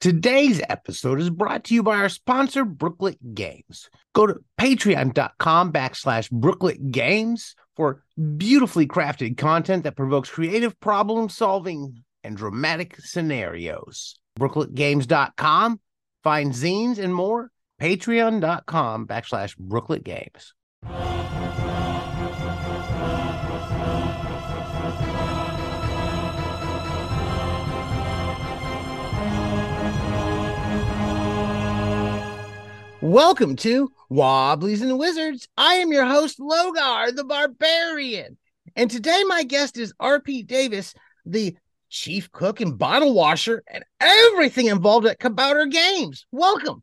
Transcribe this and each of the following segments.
Today's episode is brought to you by our sponsor, Brooklet Games. Go to patreon.com backslash Brooklet Games for beautifully crafted content that provokes creative problem solving and dramatic scenarios. BrookletGames.com, find zines and more. Patreon.com backslash Brooklet Games. Welcome to Wobblies and Wizards. I am your host, Logar the Barbarian. And today my guest is RP Davis, the chief cook and bottle washer and everything involved at Kabouter Games. Welcome.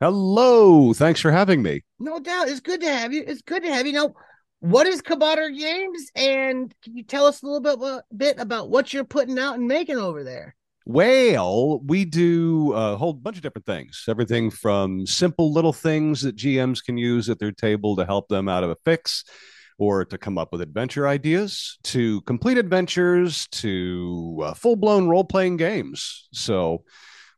Hello. Thanks for having me. No doubt. It's good to have you. It's good to have you. Now, what is Kabouter Games? And can you tell us a little bit, bit about what you're putting out and making over there? Well, we do a whole bunch of different things. Everything from simple little things that GMs can use at their table to help them out of a fix or to come up with adventure ideas, to complete adventures, to uh, full blown role playing games. So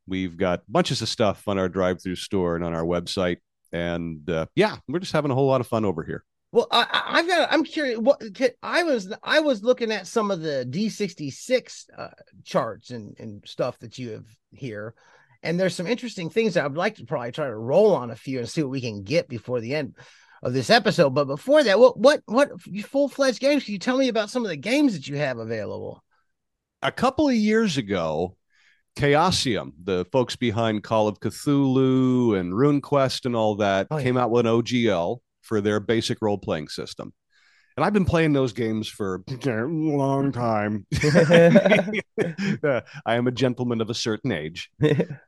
we've got bunches of stuff on our drive through store and on our website. And uh, yeah, we're just having a whole lot of fun over here. Well, I, have got. I'm curious. What I was I was looking at some of the D66 uh, charts and and stuff that you have here, and there's some interesting things that I'd like to probably try to roll on a few and see what we can get before the end of this episode. But before that, what what what full fledged games? Can you tell me about some of the games that you have available? A couple of years ago, Chaosium, the folks behind Call of Cthulhu and RuneQuest and all that, oh, yeah. came out with an OGL for their basic role playing system. And I've been playing those games for a long time. I am a gentleman of a certain age,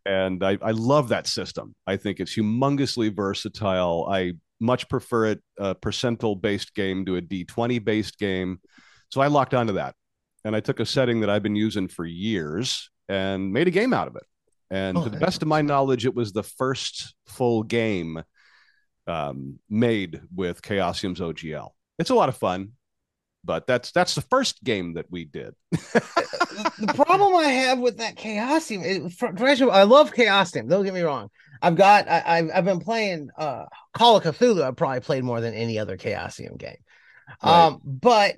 and I, I love that system. I think it's humongously versatile. I much prefer it a percentile based game to a D20 based game. So I locked onto that. And I took a setting that I've been using for years and made a game out of it. And oh, to the best of my knowledge, it was the first full game um, made with Chaosium's OGL. It's a lot of fun, but that's that's the first game that we did. the problem I have with that Chaosium, is, I love Chaosium. Don't get me wrong. I've got I, have I've been playing uh, Call of Cthulhu. I've probably played more than any other Chaosium game. Right. Um, but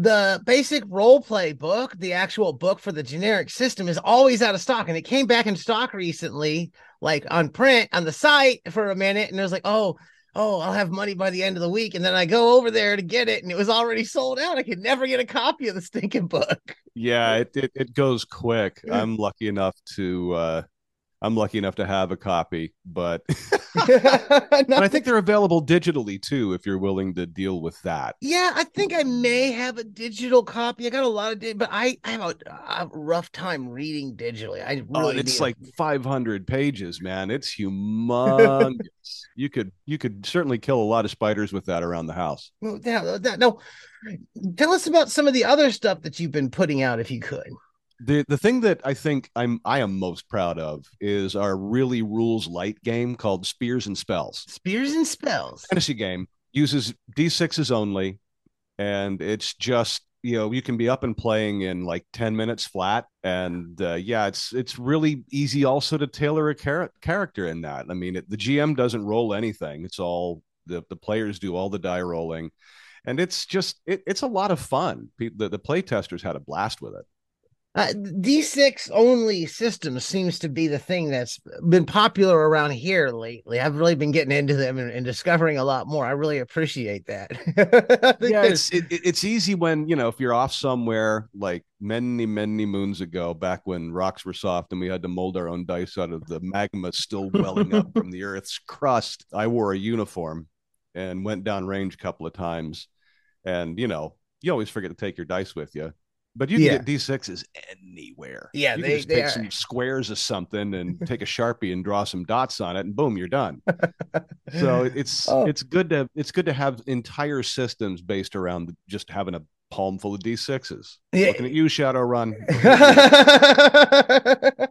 the basic role play book, the actual book for the generic system, is always out of stock, and it came back in stock recently like on print on the site for a minute, and it was like, oh, oh, I'll have money by the end of the week. And then I go over there to get it, and it was already sold out. I could never get a copy of the stinking book. Yeah, it it, it goes quick. I'm lucky enough to uh I'm lucky enough to have a copy, but and I think they're available digitally too if you're willing to deal with that. Yeah, I think I may have a digital copy. I got a lot of, di- but I, I have a, a, rough time reading digitally. I oh, really oh, it's like 500 pages, man. It's humongous. you could you could certainly kill a lot of spiders with that around the house. No, no, no. Tell us about some of the other stuff that you've been putting out, if you could the the thing that I think I'm I am most proud of is our really rules light game called Spears and Spells. Spears and Spells. Fantasy game uses D6s only, and it's just you know you can be up and playing in like 10 minutes flat and uh, yeah it's it's really easy also to tailor a char- character in that i mean it, the gm doesn't roll anything it's all the, the players do all the die rolling and it's just it, it's a lot of fun the, the play testers had a blast with it uh, D6 only system seems to be the thing that's been popular around here lately. I've really been getting into them and, and discovering a lot more. I really appreciate that. yeah, it's it, it's easy when you know if you're off somewhere like many many moons ago, back when rocks were soft and we had to mold our own dice out of the magma still welling up from the Earth's crust. I wore a uniform and went down range a couple of times, and you know you always forget to take your dice with you but you can yeah. get D6s anywhere. Yeah, you they, just they take are. some squares of something and take a sharpie and draw some dots on it, and boom, you're done. so it's oh. it's good to it's good to have entire systems based around just having a palm full of D6s. Yeah. Looking at you, Shadowrun.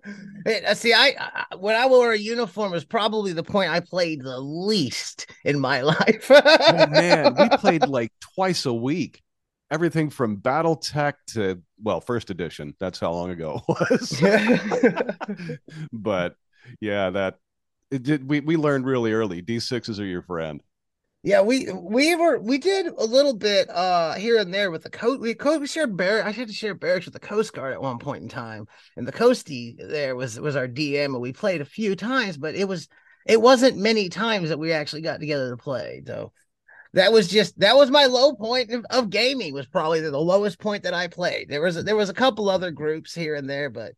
Uh, see, I, I when I wore a uniform was probably the point I played the least in my life. oh man, we played like twice a week everything from BattleTech to well, first edition. That's how long ago it was. but yeah, that it did. We we learned really early. D sixes are your friend. Yeah, we we were we did a little bit uh here and there with the coast. We coast we shared barrack. I had to share barracks with the Coast Guard at one point in time, and the coastie there was was our DM, and we played a few times, but it was it wasn't many times that we actually got together to play. So that was just that was my low point of, of gaming. Was probably the, the lowest point that I played. There was a, there was a couple other groups here and there, but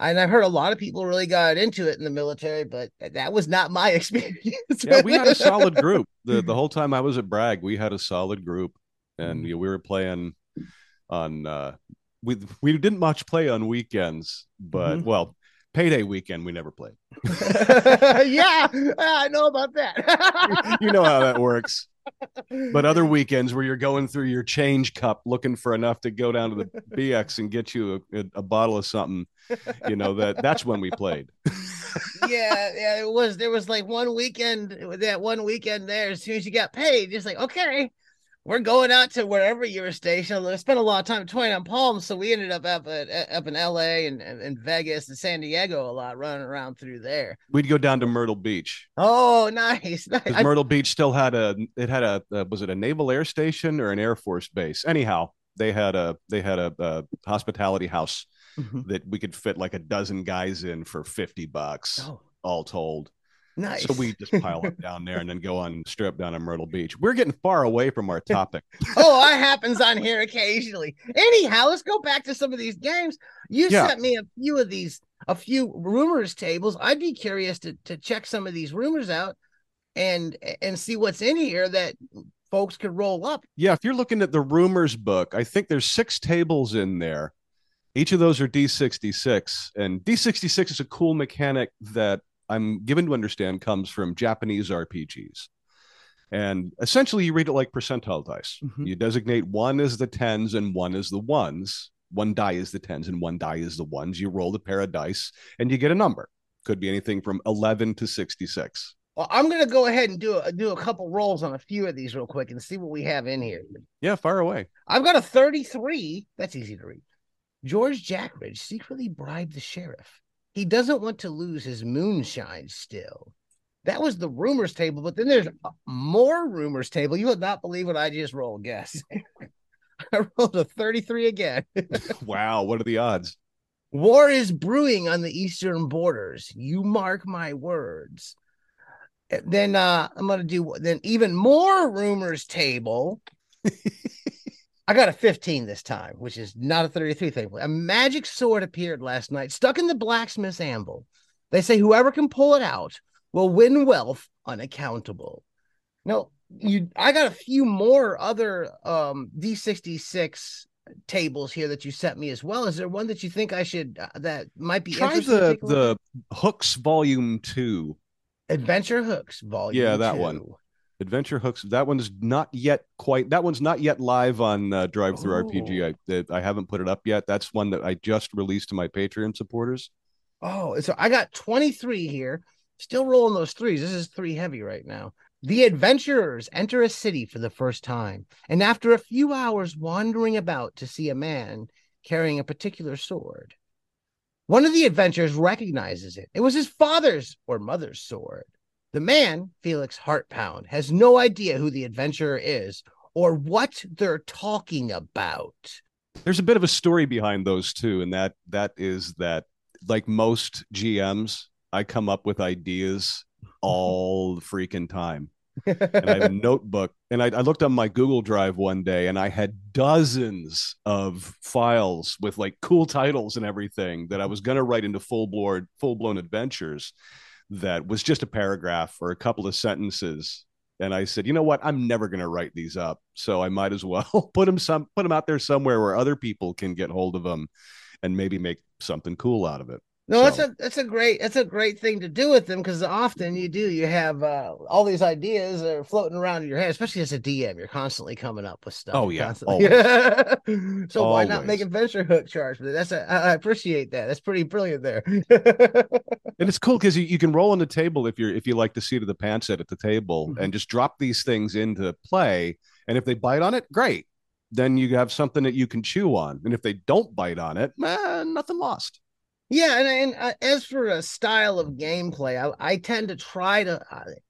and I've heard a lot of people really got into it in the military, but that was not my experience. yeah, we had a solid group. The the whole time I was at Bragg, we had a solid group and you know, we were playing on uh we we didn't much play on weekends, but mm-hmm. well, payday weekend we never played. yeah, I know about that. you know how that works but other weekends where you're going through your change cup looking for enough to go down to the BX and get you a, a, a bottle of something, you know that that's when we played. yeah, yeah, it was. There was like one weekend, that one weekend there. As soon as you got paid, just like okay, we're going out to wherever you were stationed. I spent a lot of time at on Palms, so we ended up up at, up in L.A. and, and, Vegas and San Diego a lot, running around through there. We'd go down to Myrtle Beach. Oh, nice! nice. Myrtle Beach still had a it had a uh, was it a naval air station or an air force base? Anyhow, they had a they had a, a hospitality house mm-hmm. that we could fit like a dozen guys in for fifty bucks, oh. all told. Nice. So we just pile up down there and then go on strip down in Myrtle Beach. We're getting far away from our topic. oh, that happens on here occasionally. Anyhow, let's go back to some of these games. You yeah. sent me a few of these, a few rumors tables. I'd be curious to to check some of these rumors out and and see what's in here that folks could roll up. Yeah, if you're looking at the rumors book, I think there's six tables in there. Each of those are D66, and D66 is a cool mechanic that I'm given to understand comes from Japanese RPGs. And essentially, you read it like percentile dice. Mm-hmm. You designate one as the tens and one as the ones. One die is the tens and one die is the ones. You roll the pair of dice and you get a number. Could be anything from 11 to 66. Well, I'm going to go ahead and do a, do a couple rolls on a few of these real quick and see what we have in here. Yeah, far away. I've got a 33. That's easy to read. George Jackridge secretly bribed the sheriff he doesn't want to lose his moonshine still. That was the rumors table, but then there's more rumors table. You would not believe what I just rolled. Guess I rolled a 33 again. wow, what are the odds? War is brewing on the eastern borders. You mark my words. Then uh, I'm gonna do then even more rumors table. I got a 15 this time, which is not a 33 thing. A magic sword appeared last night, stuck in the blacksmith's anvil. They say whoever can pull it out will win wealth unaccountable. Now, you I got a few more other um D66 tables here that you sent me as well. Is there one that you think I should uh, that might be try the the Hooks Volume Two, Adventure Hooks Volume? Yeah, that two. one. Adventure Hooks. That one's not yet quite. That one's not yet live on uh, Drive Through oh. RPG. I, I haven't put it up yet. That's one that I just released to my Patreon supporters. Oh, so I got 23 here. Still rolling those threes. This is three heavy right now. The adventurers enter a city for the first time, and after a few hours wandering about to see a man carrying a particular sword, one of the adventurers recognizes it. It was his father's or mother's sword. The man, Felix Heartpound, has no idea who the adventurer is or what they're talking about. There's a bit of a story behind those two, and that that is that like most GMs, I come up with ideas all the freaking time. and I have a notebook. And I, I, looked on my Google Drive one day and I had dozens of files with like cool titles and everything that I was going to write into full blown full blown adventures that was just a paragraph or a couple of sentences and I said, you know what? I'm never going to write these up, so I might as well put them some put them out there somewhere where other people can get hold of them, and maybe make something cool out of it. No, so. that's a that's a great that's a great thing to do with them because often you do you have uh, all these ideas that are floating around in your head, especially as a DM. You're constantly coming up with stuff. Oh yeah, so always. why not make adventure hook charge? But that's a, I appreciate that. That's pretty brilliant there. and it's cool because you, you can roll on the table if you're if you like the seat of the pants at the table mm-hmm. and just drop these things into play. And if they bite on it, great then you have something that you can chew on. And if they don't bite on it, man, nothing lost. Yeah, and, and uh, as for a style of gameplay, I, I tend to try to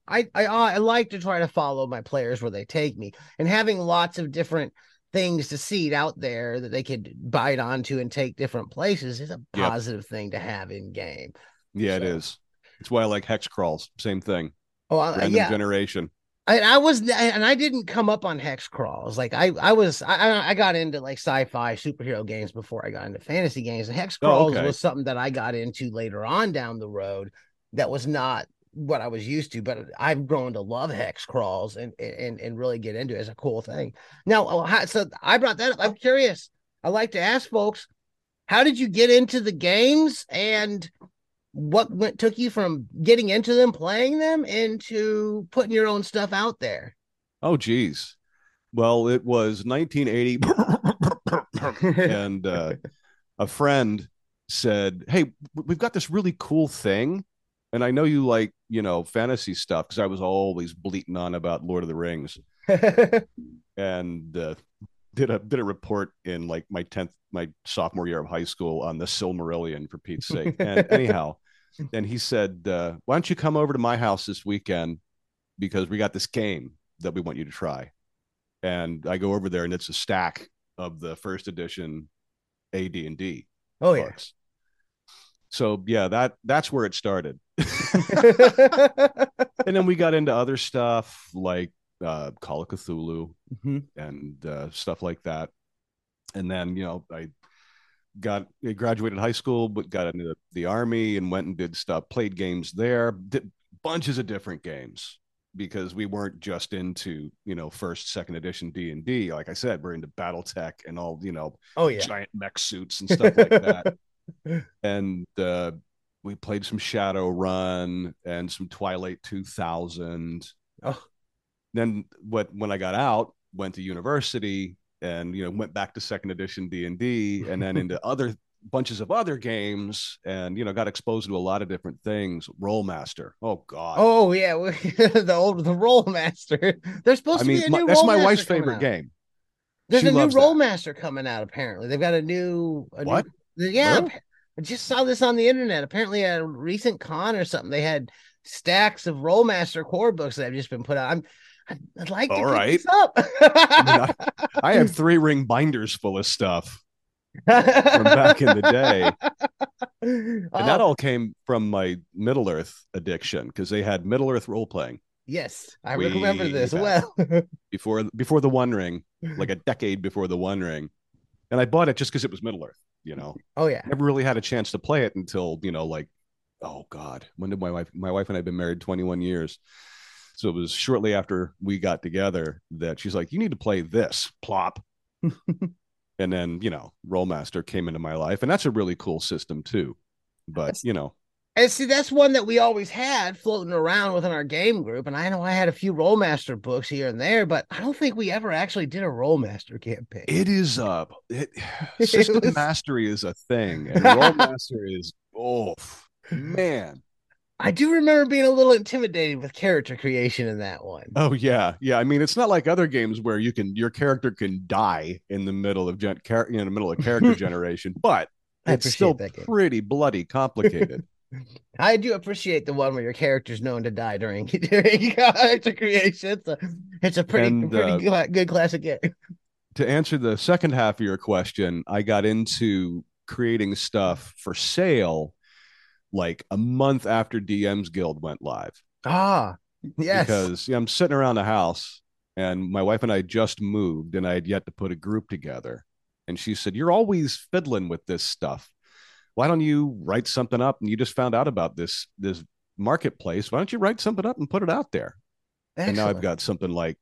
I, I I like to try to follow my players where they take me, and having lots of different things to seed out there that they could bite onto and take different places is a positive yep. thing to have in game. Yeah, so. it is. It's why I like hex crawls. Same thing. Oh, I, random yeah. generation. I, I was and I didn't come up on hex crawls. Like I I was I I got into like sci-fi superhero games before I got into fantasy games. And hex oh, crawls oh, okay. was something that I got into later on down the road that was not what I was used to, but I've grown to love hex crawls and and and really get into it as a cool thing. Now, oh, so I brought that up. I'm curious. I like to ask folks, how did you get into the games and what went took you from getting into them, playing them, into putting your own stuff out there? Oh, geez. Well, it was 1980, and uh, a friend said, "Hey, we've got this really cool thing." And I know you like, you know, fantasy stuff because I was always bleating on about Lord of the Rings. and uh, did a did a report in like my 10th my sophomore year of high school on the Silmarillion for Pete's sake. And anyhow, and he said, uh, "Why don't you come over to my house this weekend because we got this game that we want you to try." And I go over there, and it's a stack of the first edition AD and D. Oh books. yeah. So yeah, that that's where it started. and then we got into other stuff like uh, Call of Cthulhu mm-hmm. and uh, stuff like that. And then you know I got I graduated high school, but got into the, the army and went and did stuff, played games there, did bunches of different games because we weren't just into you know first second edition d&d like i said we're into battletech and all you know oh yeah giant mech suits and stuff like that and uh, we played some Shadowrun and some twilight 2000 oh. Then what when i got out went to university and you know went back to second edition d&d and then into other bunches of other games and you know got exposed to a lot of different things. Rolemaster oh god. Oh yeah. The old the Rolemaster there's supposed I mean, to be a new that's my wife's favorite out. game. There's she a new Rolemaster coming out apparently. They've got a new a what? new, yeah really? i just saw this on the internet. Apparently at a recent con or something they had stacks of Rolemaster core books that have just been put out. I'm I'd like All to right. up. I, mean, I, I have three ring binders full of stuff from back in the day. And oh. that all came from my Middle Earth addiction because they had Middle Earth role playing. Yes, I we remember this well. before before the One Ring, like a decade before the One Ring, and I bought it just because it was Middle Earth. You know. Oh yeah. Never really had a chance to play it until you know, like, oh god, when did my wife? My wife and I have been married twenty one years. So it was shortly after we got together that she's like, "You need to play this." Plop. and then you know, Rolemaster came into my life, and that's a really cool system too. But you know, and see, that's one that we always had floating around within our game group. And I know I had a few Rolemaster books here and there, but I don't think we ever actually did a Rolemaster campaign. It is a it, system it was... mastery is a thing, and Rolemaster is oh man. I do remember being a little intimidated with character creation in that one. Oh yeah, yeah. I mean, it's not like other games where you can your character can die in the middle of gen- char- in the middle of character generation, but it's still pretty bloody complicated. I do appreciate the one where your character's known to die during during character creation. It's a it's a pretty and, pretty uh, good classic game. To answer the second half of your question, I got into creating stuff for sale like a month after DM's Guild went live. Ah, yes. Because yeah, I'm sitting around the house and my wife and I just moved and I had yet to put a group together. And she said, You're always fiddling with this stuff. Why don't you write something up? And you just found out about this this marketplace. Why don't you write something up and put it out there? Excellent. And now I've got something like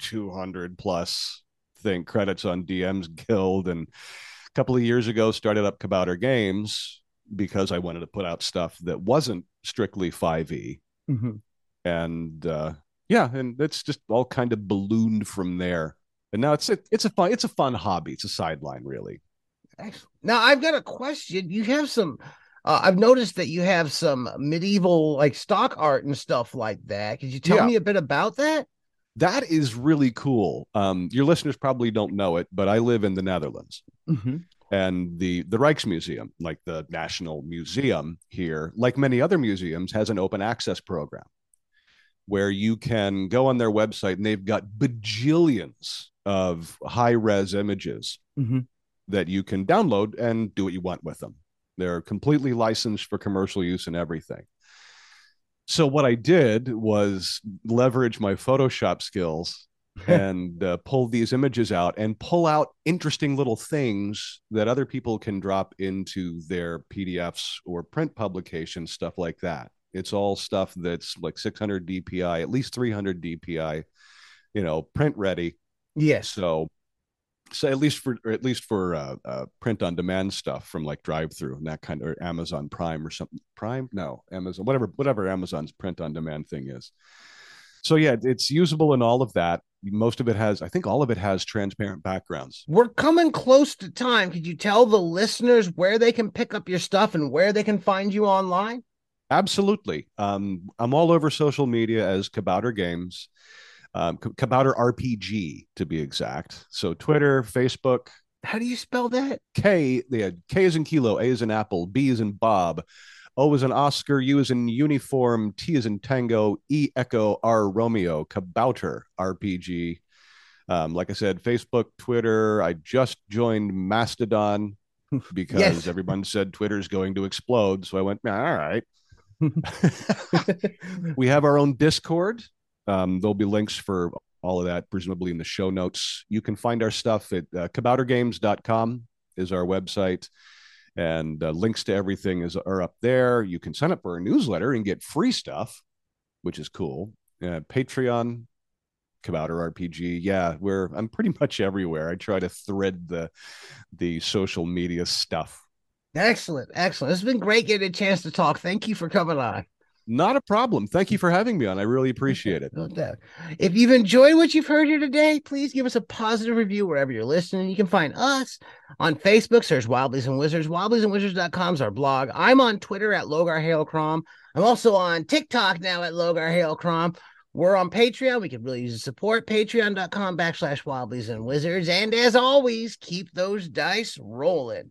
200 plus thing credits on DM's Guild. And a couple of years ago, started up Kabouter Games because I wanted to put out stuff that wasn't strictly 5e. Mm-hmm. And uh, yeah, and it's just all kind of ballooned from there. And now it's a, it's a fun it's a fun hobby. It's a sideline, really. Now I've got a question. You have some. Uh, I've noticed that you have some medieval like stock art and stuff like that. Could you tell yeah. me a bit about that? That is really cool. Um, your listeners probably don't know it, but I live in the Netherlands. Mm-hmm. And the the Rijksmuseum, like the National Museum here, like many other museums, has an open access program where you can go on their website and they've got bajillions of high res images mm-hmm. that you can download and do what you want with them. They're completely licensed for commercial use and everything. So what I did was leverage my Photoshop skills and uh, pull these images out and pull out interesting little things that other people can drop into their PDFs or print publications, stuff like that. It's all stuff that's like 600 DPI, at least 300 DPI, you know, print ready. Yes. So so at least for at least for uh, uh, print on demand stuff from like drive through and that kind of or Amazon Prime or something. Prime? No, Amazon, whatever, whatever Amazon's print on demand thing is. So yeah, it's usable in all of that. Most of it has, I think, all of it has transparent backgrounds. We're coming close to time. Could you tell the listeners where they can pick up your stuff and where they can find you online? Absolutely. Um, I'm all over social media as Kabouter Games um, Kabouter RPG to be exact. So Twitter, Facebook. How do you spell that? K. had K is in kilo, A is in apple, B is in Bob, O is an Oscar, U is in uniform, T is in tango, E echo, R Romeo. Kabouter RPG. Um, like I said, Facebook, Twitter. I just joined Mastodon because yes. everyone said Twitter's going to explode. So I went, all right. we have our own Discord. Um, there'll be links for all of that, presumably in the show notes. You can find our stuff at uh, kaboutergames.com is our website. And uh, links to everything is are up there. You can sign up for our newsletter and get free stuff, which is cool. Uh, Patreon, Kabouter RPG. Yeah, we're I'm pretty much everywhere. I try to thread the the social media stuff. Excellent, excellent. It's been great getting a chance to talk. Thank you for coming on. Not a problem. Thank you for having me on. I really appreciate it. No doubt. If you've enjoyed what you've heard here today, please give us a positive review wherever you're listening. You can find us on Facebook, search Wobblies and Wizards. Wobbliesandwizards.com is our blog. I'm on Twitter at Logar Hale Crom. I'm also on TikTok now at Logar Hale Crom. We're on Patreon. We could really use the support. Patreon.com backslash Wobblies and Wizards. And as always, keep those dice rolling.